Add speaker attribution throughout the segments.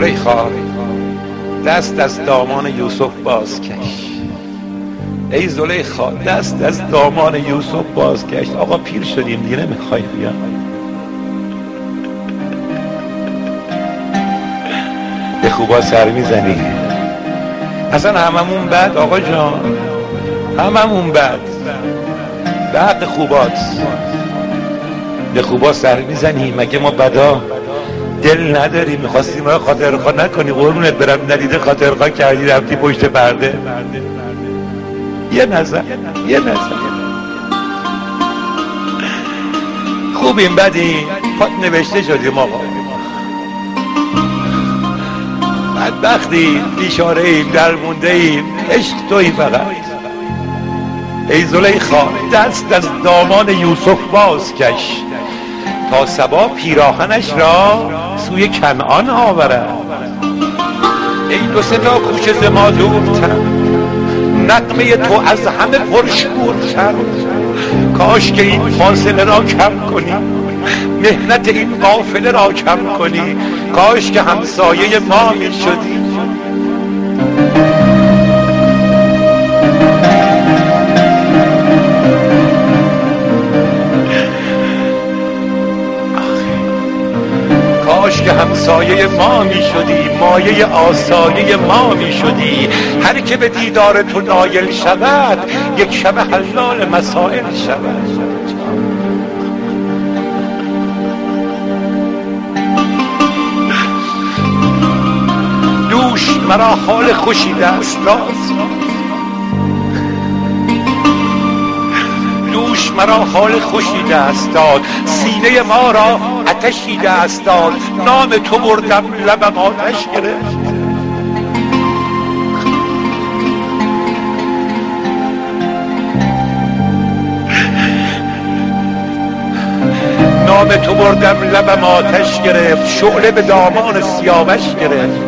Speaker 1: زلیخا دست از دامان یوسف بازکش. ای زلیخا دست از دامان یوسف بازکش. آقا پیر شدیم دیگه نمی‌خوای بیا به خوبا سر می‌زنی. اصلا هممون بد آقا جان. هممون به حق خوبات به خوبا سر می‌زنی مگه ما بدا؟ دل نداری می‌خواستی ما خاطرخوا نکنی قرونت برم. ندیده خاطرخوا کردی رفتی پشت پرده. یه نظر یه نظر. خوبیم بدیم. پات نوشته شدیم آقا. بدبختی بیشاره ایم درمونده ایم عشق توی فقط. ای زلیخا دست از دامان یوسف باز کش. تا سبا پیراهنش را سوی کنعان آورد. ای دو ستا کوچه ز ما دورتر نقمه تو از همه پرشورتر کاش که این فاصله را کم کنی مهنت این قافله را کم کنی. کاش که همسایه ما می شدی که همسایه ما می شدی مایه آسایه ما می شدی هر که به دیدار تو نایل شود یک شب حلال مسائل شود. دوش مرا حال خوشی دست داد دوش مرا حال خوشی دست داد. سینه ما را آتشی دست داد نام تو بردم لبم آتش گرفت. نام تو بردم لبم آتش گرفت. شعله به دامان سیاوش گرفت.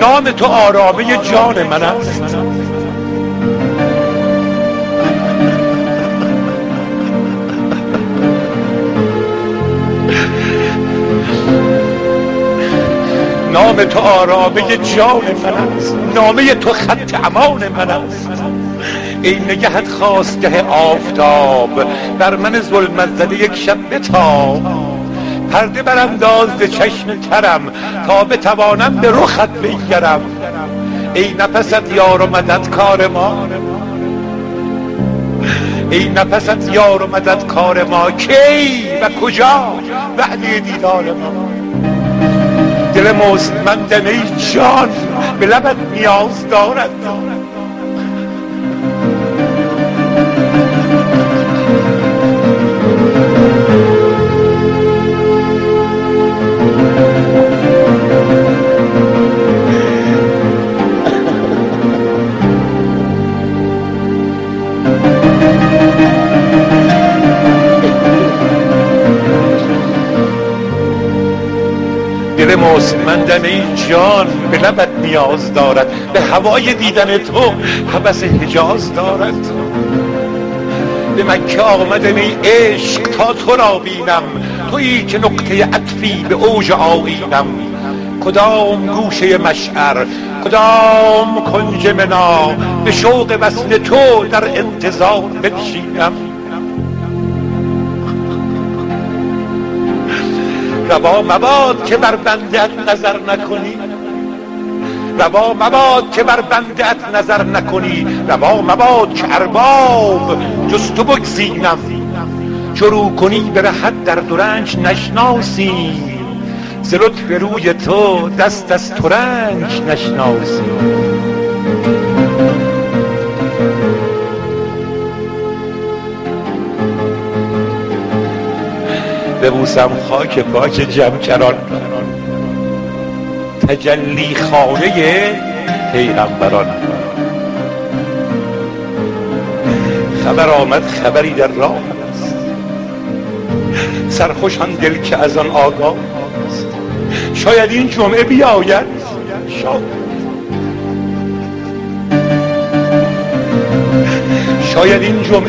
Speaker 1: نام تو آرامه جان من است تو آرامه جان من است. نامه تو خط امان من است. ای نگهت خواستگه آفتاب بر من ظلمت زده یک شب بتاب. پرده برانداز ز چشم ترم تا بتوانم به رخت بنگرم ای نفست یار و مدد کار ما. ای نفست یار و مدد کار ما. کی و کجا؟ وعده دیدار ما. دل مستمندم ای جان به لبت نیاز دارد. دل مستمندم ای جان به لبت نیاز دارد به هوای دیدن تو حبس حجاز دارد. به مکه آمدم ای عشق تا تو را بینم تویی که نقطه عطفی به اوج آیینم. کدام گوشه مشعر کدام کنج منا به شوق وصل تو در انتظار بنشینم. روا مباد که بر بندت نظر نکنی. روا مباد که بر بندت نظر نکنی. روا مباد که ارباب جز تو بگزینم شروع کنی به رهت در درنج نشناسیم ز لطف روی تو دست از ترنج نشناسیم ببوسم خاک پاک جمکران. تجلی خانه پیغمبران. خبر آمد خبری در راه است. سرخوشان دل که از آن آگاه است. شاید این جمعه بیاید. شاید. شاید این جمعه